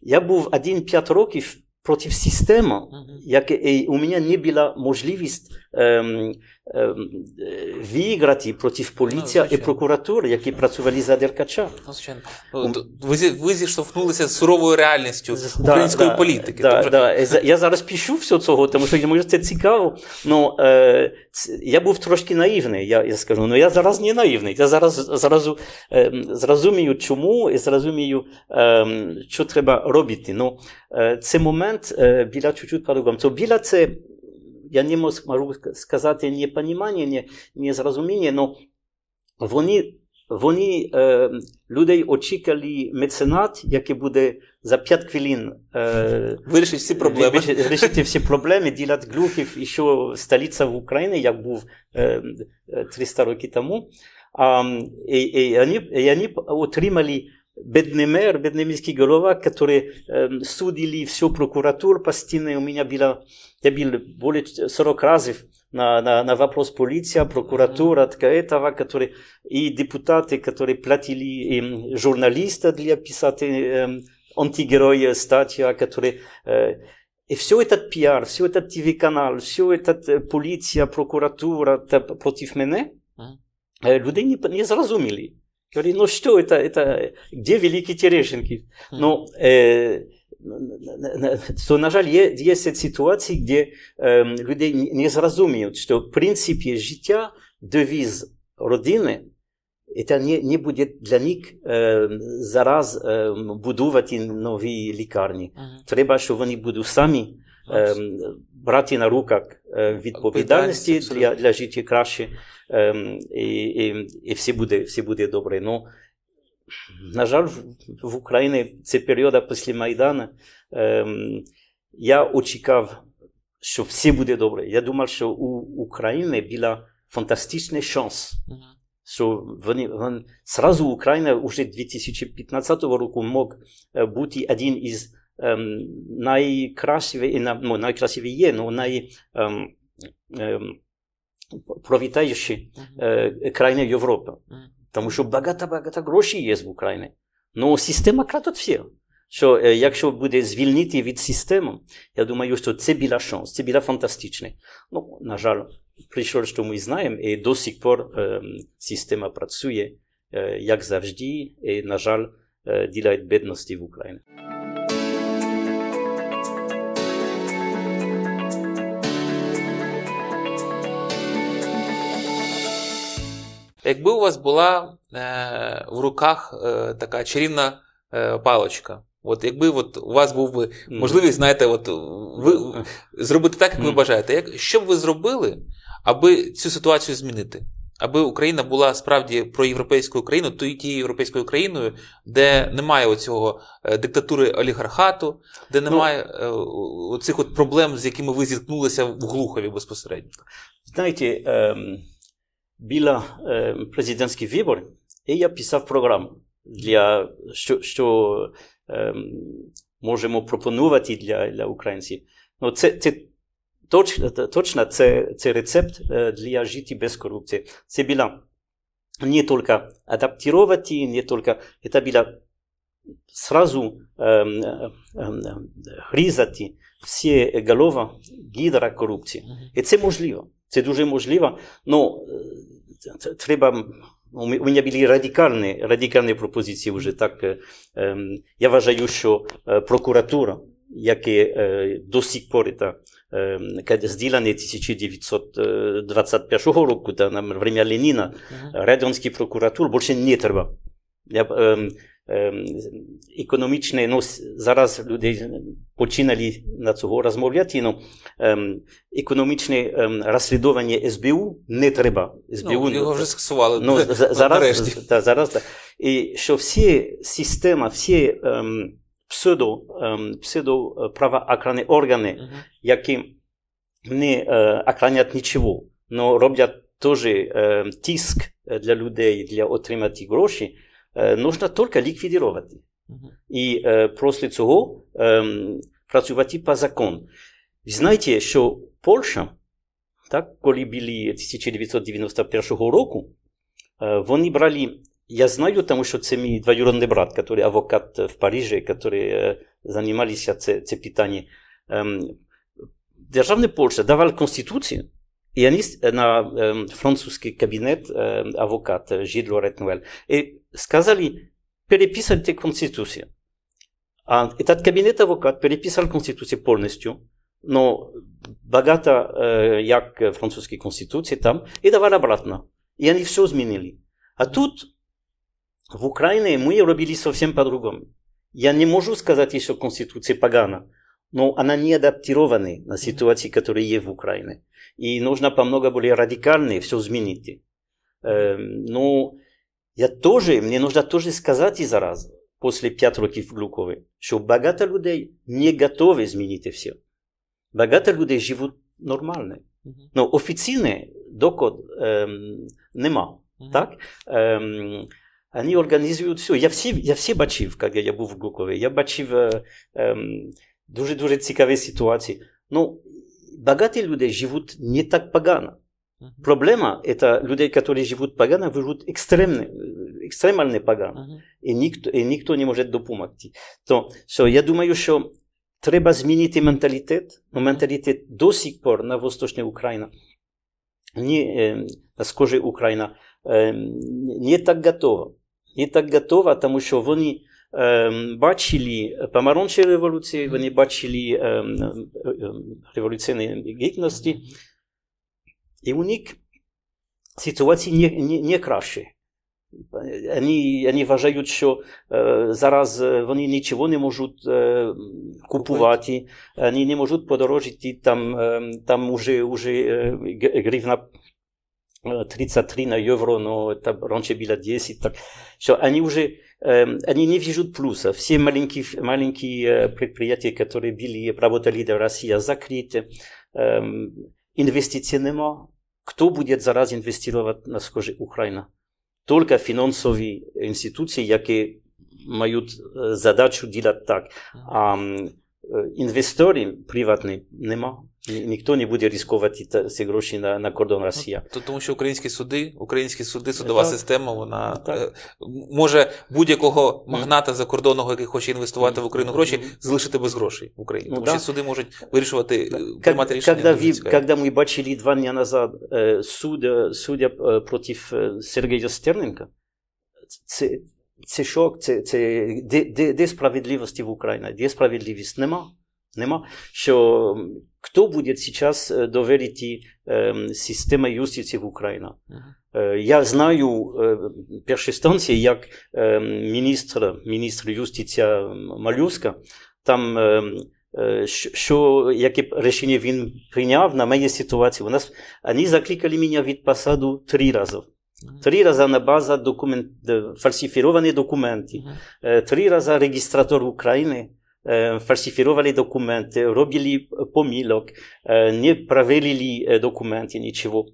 я був один-п'ять років проти системи, як і у мене не була можливість ем, ем, виграти проти поліції і прокуратури, які працювали за Деркача. Ну. Ну, ви, зіштовхнулися з суровою реальністю української політики. Да. Я зараз пишу все цього, тому що може це цікаво. Ну, е, я був трошки наївний, я, скажу, але я зараз не наївний. Я зараз зразу е, зрозумію, чому і зрозумію, е, що треба робити. Ну, це момент біля чуть-чуть. То біля це я не можу сказати не понімання, не, не зрозуміння, але вони, вони е, людей очікали меценат, який буде за 5 хвилин е, вирішити всі проблеми. Вирішити всі проблеми, ділати глухів, і що столиця в Україні, як був е, 300 років тому. А, і, і, вони, і вони отримали бедный мэр, бедный міський голова, которые э, судили всю прокуратуру постоянно. У меня было, я был более 40 разів на, на, на вопрос полиция, прокуратура, этого, которые, и депутаты, которые платили и журналиста для писать э, антигероя, статья, которые... Э, и все этот пиар, все этот ТВ-канал, все этот э, полиция, прокуратура против меня, людей не, не зрозумели. Говорит, ну что это, это где великие Терешенки? Ну, э, то, на жаль, є, є ситуації, де е, люди не зрозуміють, що в принципі життя, девіз родини, це не, не буде для них е, зараз е, будувати нові лікарні. Uh-huh. Треба, щоб вони будуть самі е, Брати на руках відповідальності для, для життя краще. Ем, і і, і все буде все буде добре. Ну, на жаль, в Україні це період після Майдану. Ем, я очікав, що все буде добре. Я думав, що у України була фантастичний шанс. Що вони, вони, сразу Україна вже 2015 року мог бути один із ем, найкращих, ну, найкращих є, ну, най, ем, ем, провітаючі е, країни Європи. Тому що багато-багато грошей є в Україні. Ну, система кратить все. Що е, якщо буде звільнити від системи, я думаю, що це була шанс, це було фантастично. Ну, на жаль, прийшло, що ми знаємо, і до сих пор е, система працює, е, як завжди, і, на жаль, е, ділять бідності в Україні. Якби у вас була е, в руках е, така чарівна е, палочка, от якби от у вас був би можливість, знаєте, от ви зробити так, як ви бажаєте, як, що б ви зробили, аби цю ситуацію змінити? Аби Україна була справді проєвропейською країною, то і тією європейською країною, де немає оцього е, диктатури олігархату, де ну, немає ну, оцих от проблем, з якими ви зіткнулися в Глухові безпосередньо. Знаєте, ем біля е, президентських виборів, і я писав програму, для, що, що е, можемо пропонувати для, для українців. Ну, це, це точно, точно це, це рецепт для життя без корупції. Це була не тільки адаптувати, не тільки, це було сразу ем, ем, різати всі голови гідра корупції. І це можливо. Це дуже можливо, ну треба. У мене були радикальні, радикальні пропозиції вже так. Я вважаю, що прокуратура, яка до сих пор це зділена 1921 року, та, на время Леніна, радянський прокуратур більше не треба. Я, економічне, ну, зараз люди починали на цього розмовляти, ну, економічне розслідування СБУ не треба. СБУ, ну, його вже скасували. Ну, зараз, та, зараз, та. І що всі системи, всі ем, псевдо, ем, псевдо правоохоронні органи, uh-huh. які не е, охранять нічого, но роблять теж е, тиск для людей, для отримати гроші, нужно тільки ліквідувати. І після цього працювати по закону. Ви знаєте, що Польща, так, коли були 1991 року, вони брали, я знаю, тому що це мій двоюродний брат, який адвокат в Парижі, який займалися це, це питання. Державна Польща давала Конституцію, И они на э, французский кабинет э, адвокат Жид Лорет Нуэль и сказали переписать конституцию. А этот кабинет адвокат переписал конституцию полностью, но богато, э, як французской конституции там, и давал обратно. И они все изменили. А тут в Украине мы робили совсем по-другому. Я не могу сказать еще конституция погана, но она не адаптирована на ситуации, которые есть в Украине. И нужно помного более радикально все изменить. Э, но я тоже, мне нужно тоже сказать и зараз, после 5 років в Глукові, що багато людей не готові змінити все. Багато людей живуть нормально. Ну, офіційний докод ем, нема. Так? Ем, вони організують все. Я всі, я всі бачив, коли я був в Глукові. Я бачив ем, дуже-дуже цікаві ситуації. Ну, багаті люди живуть не так погано. Uh-huh. Проблема – это людей, которые живут погано, живут экстремно, экстремально погано. Uh-huh. І, ніхто, і ніхто не може допомогти. То, so, я думаю, що треба змінити менталітет. Но менталітет до сих пор на Восточній Україні, не, е, на схожій Україна, е, не так готова. Не так готова, тому що вони е, бачили помаранчеві революції, вони бачили е, е, революційні гідності, і у них ситуації не, не, не краще. Вони, вони вважають, що е, зараз вони нічого не можуть е, купувати, вони не можуть подорожити, там, е, там уже, уже е, гривна 33 на євро, но там раніше було 10, так, що вони вже они не видят плюса. Все маленькие, маленькие предприятия, которые были, работали до России, закрыты. Инвестиций нема. Кто будет зараз инвестировать на скажи Украина? Только финансовые институции, які мають задачу делать так. А інвестори приватні нема. Ніхто не буде ризикувати ці гроші на, на кордон Росія. Ну, тому що українські суди, українські суди, судова так. система, вона так. може будь-якого магната закордонного, який хоче інвестувати в Україну гроші, залишити без грошей в Україні. Ну, тому да. що суди можуть вирішувати, приймати рішення. Когда ми бачили два дня назад суд, суддя проти Сергія Стерненка, це, це шок, це, це де, де, де справедливості в Україні? Де справедливість? Нема. Нема. Що хто буде зараз довірити е, систему юстиції в? Uh-huh. Я знаю е, перші станції, як е, міністр, міністр юстиції Малюска, там що, яке рішення він прийняв на моїй ситуації. У нас, вони закликали мене від посаду три рази. Три рази на база документ, фальсифіковані документи, три рази реєстратор України фальсифицировали документы, робили помилок, не проверили документы, ничего.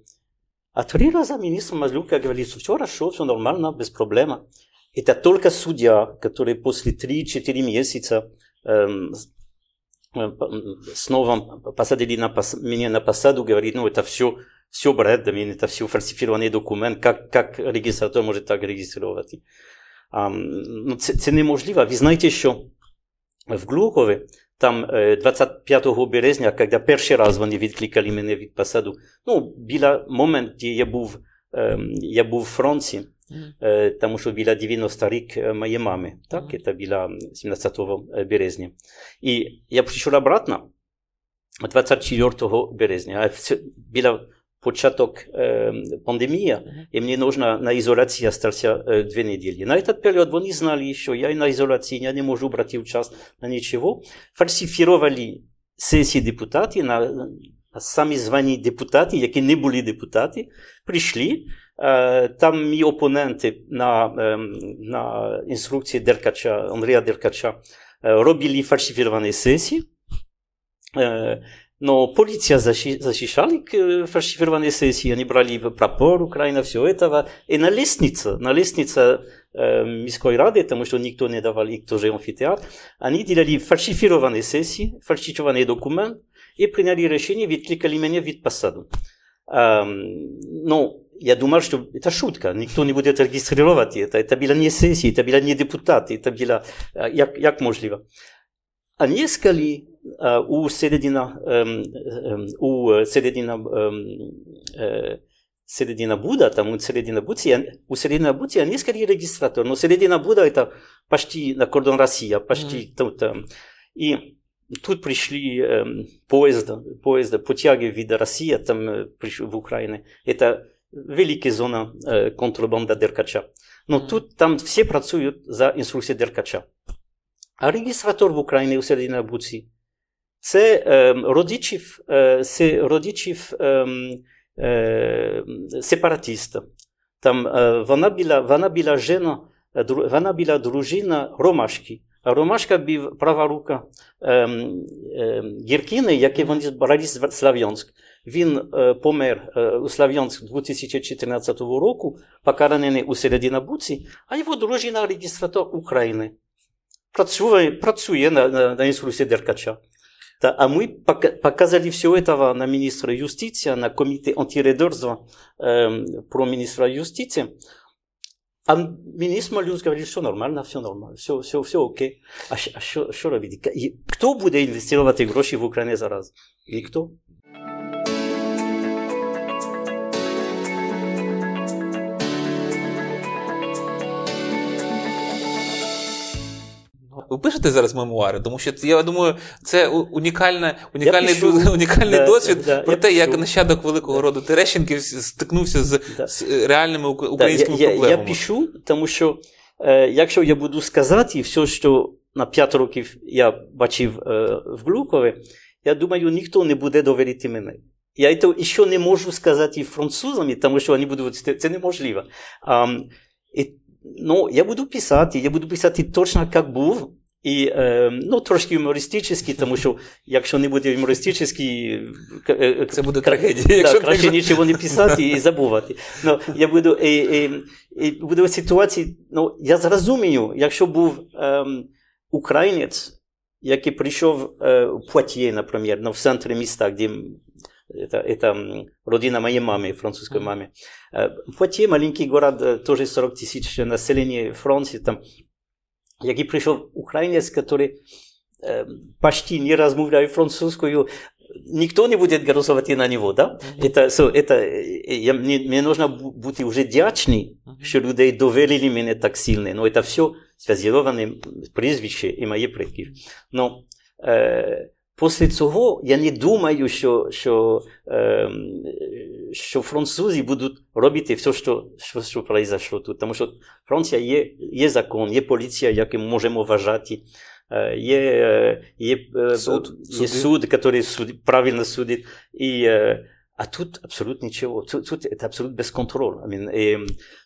А три раза министр Мазлюка говорит, что все хорошо, все нормально, без проблем. Это только судья, который после 3-4 месяца эм, снова посадили на, меня на посаду, говорит, ну это все, все бред, это все фальсифицированный документ, как, как регистратор может так регистрировать. Um, ну, це, це неможливо. Ви знаєте, що в Глухові, там 25 березня, коли перший раз вони відкликали мене від посаду, ну, біля момент, де я був, я був в Франції, тому що біля 90 рік моєї мами, так, це біля 17 березня. І я прийшов обратно 24 березня, а біля початок е, пандемії, uh-huh. і мені нужно на ізоляції залишитися е, дві неділі. На цей період вони знали, що я на ізоляції, я не можу брати участь на нічого. Фальсифікували сесії депутатів, на, на самі звані депутати, які не були депутати, прийшли. Е, там мій опоненти на, е, на інструкції Деркача, Андрія Деркача робили фальсифіковані сесії. Но полиция защищали фальсифицированные сессии, они брали прапор Украины, все этого. И на лестнице, на лестнице э, Мирской Рады, потому что никто не давал их тоже амфитеатр, они делали фальсифицированные сессии, фальсифицированные документы, и приняли решение, відкликали меня від посаду. Эм, ну, я думал, что это шутка, никто не будет регистрировать это. Это была не сессия, это была не депутаты, это было, як, як можливо. Они сказали, у середина, у середина, середина Буда, там у середина Бути, у середина они скорее регистратор, но середина Буда это почти на кордон Россия, почти mm. тут. И тут пришли э, поезда, поезда, потяги вида Россия там э, в Украине. Это велика зона э, контрабанда Деркача. Но mm. тут там все працюють за інструкцією Деркача. А регістратор в Україні у середині Буці це е, родичів, е, це родичів е, е, сепаратиста. Там е, вона була, вона була жена, вона була дружина Ромашки. А Ромашка був права рука е, е, Гіркіни, який вони брали з Слав'янськ. Він е, помер е, у Слав'янськ 2014 року, покараний у Серединобуці, а його дружина реєстратор України. Працює, працює на, на, на інструкції Деркача. Та, а мы показали все этого на министра юстиции, на комитет антиредорства э, про министра юстиции. А министр Малюс говорит, все нормально, все нормально, все, все, все окей. А, а що, що робити? Хто буде інвестувати гроші в Україні зараз? Ніхто. Ви пишете зараз мемуари, тому що я думаю, це унікальне, унікальний пишу, унікальний да, досвід да, про те, як нащадок великого роду Терещенків стикнувся з, да. з реальними українськими я, проблемами. Я, я пишу, тому що е, якщо я буду сказати все, що на 5 років я бачив е, в Глукові, я думаю, ніхто не буде довірити мене. Я це ще не можу сказати французам, тому що вони будуть це неможливо. Um, і, ну, я буду писати, я буду писати точно, як був. І е, ну, трошки юмористичний, тому що якщо не буде юмористичний, це буде трагедія. Якщо краще так... нічого не писати і забувати. Ну, я буду, і, і, і буду в ситуації, ну, я зрозумію, якщо був е, українець, який прийшов е, в Пуатьє, наприклад, ну, в центрі міста, де это, это родина моей мамы, французской мамы. Пуатье, маленький город, тоже 40 тысяч населения Франции, там який прийшов українець, який е, почти не розмовляє французькою, никто не будет голосовать на него, да? Mm-hmm. Это, so, это, я, мне, мне нужно бути уже вдячний, mm-hmm. що людей довели мене так сильно. Но это все зв'язковане прізвище і мої предків. Но, е, Після цього я не думаю, що що, е, що французи будуть робити все, що що, що произошло тут. Тому що Франція є є закон, є поліція, яку можемо вважати, є, є, суд, є суд, який суд, правильно судить. І, а тут абсолютно нічого. Тут, тут це абсолютно без контролю. I mean, і,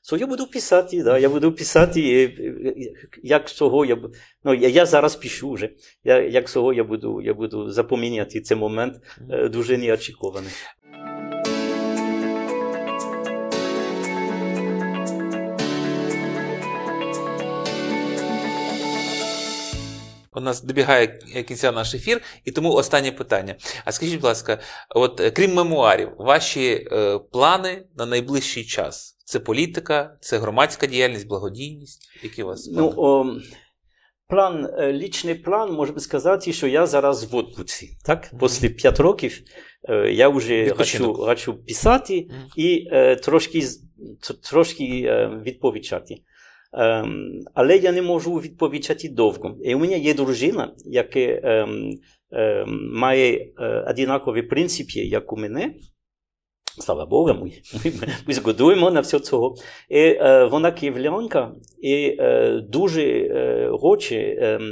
so я буду писати, да, я буду писати, і, як цього я ну, я, я зараз пишу вже. Я, як цього я буду, я буду запам'ятати цей момент дуже неочікуваний. У нас добігає кінця наш ефір, і тому останнє питання. А скажіть, будь ласка, от е, крім мемуарів, ваші е, плани на найближчий час? Це політика, це громадська діяльність, благодійність? Які у вас плани? Ну, о, план, е, лічний план, можна сказати, що я зараз в відпустці. Так? Після 5 років е, я вже хочу, хочу писати mm-hmm. і е, трошки, трошки відповідати. Um, але я не можу відповідати довго. І у мене є дружина, яка um, um, має uh, однакові принципи, як у мене. Слава Богу, ми, ми, ми згодуємо на все цього. І uh, вона київлянка і uh, дуже uh, хоче uh,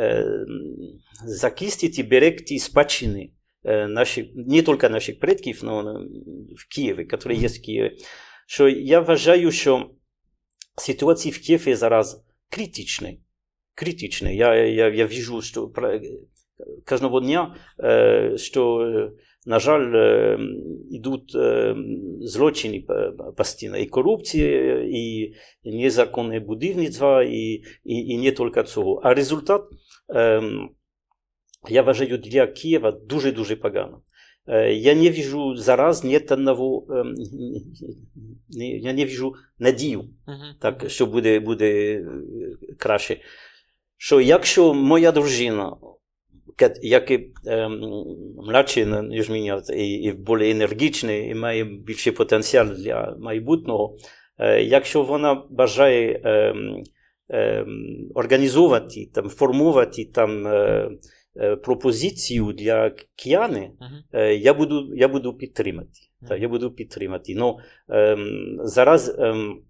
uh, захистити берегти спадщини uh, наших, не тільки наших предків, але в Києві, які є в Києві. Що я вважаю, що sytuacji w Kiefie zaraz krytycznej. Krytycznej. Ja, ja, ja widzę, że każdego dnia, że na żal idą zloczyny постійно, i korupcja, i niezakonne budownictwa, i, i, i nie tylko цього. А результат, я вважаю, для Києва дуже-дуже погано. Я не вижу зараз нет одного, я не вижу надію, uh-huh. так, що буде, буде краще. Що якщо моя дружина який ем, младший, ніж мене, і, і більш енергічний, і має більший потенціал для майбутнього, е, якщо вона бажає ем, ем, організувати, там, формувати там, е, е, пропозицію для кияни, Мгм. е, я, буду, я буду підтримати. Та, я буду підтримати. Ну, ем, зараз ем,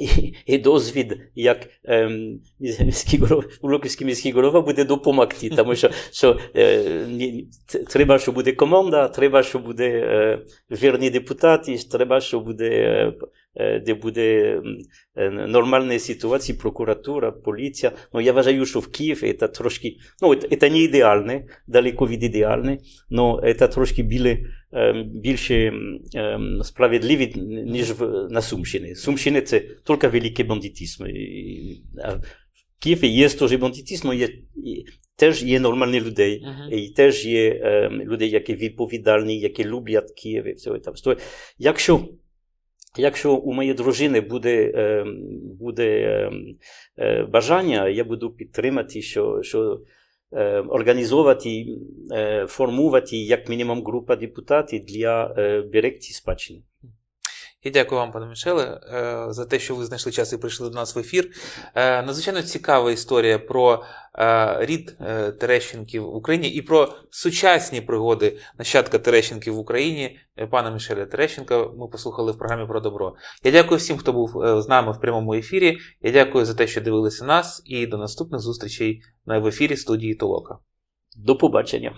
і, і досвід, як ем, міський голова, Луківський міський голова буде допомогти, тому що, що е, треба, щоб буде команда, треба, щоб буде е, вірні депутати, треба, щоб буде, е, е, де буде м, е, нормальна ситуація, прокуратура, поліція. Ну, я вважаю, що в Києві це трошки, ну, це не ідеальне, далеко від ідеальне, але це трошки біле, ем, більше ем, справедливі, ніж в, на Сумщині. Сумщина це тільки великий бандитизм. І, а в Києві є теж бандитизм, але є, і, теж є нормальні людей. Мгм. І теж є ем, люди, які відповідальні, які люблять Київ і все там. Сто- Якщо, у моєї дружини буде, ем, буде ем, е, бажання, я буду підтримати, що, що е, організовувати, е, формувати як мінімум група депутатів для е, берегті спадщини. І дякую вам, пане Мішеле, е, за те, що ви знайшли час і прийшли до нас в ефір. Е, Надзвичайно цікава історія про е, рід Терещенків в Україні і про сучасні пригоди нащадка Терещенків в Україні пана Мішеля Терещенка. Ми послухали в програмі про добро. Я дякую всім, хто був з нами в прямому ефірі. Я дякую за те, що дивилися нас, і до наступних зустрічей в ефірі студії Толока. До побачення.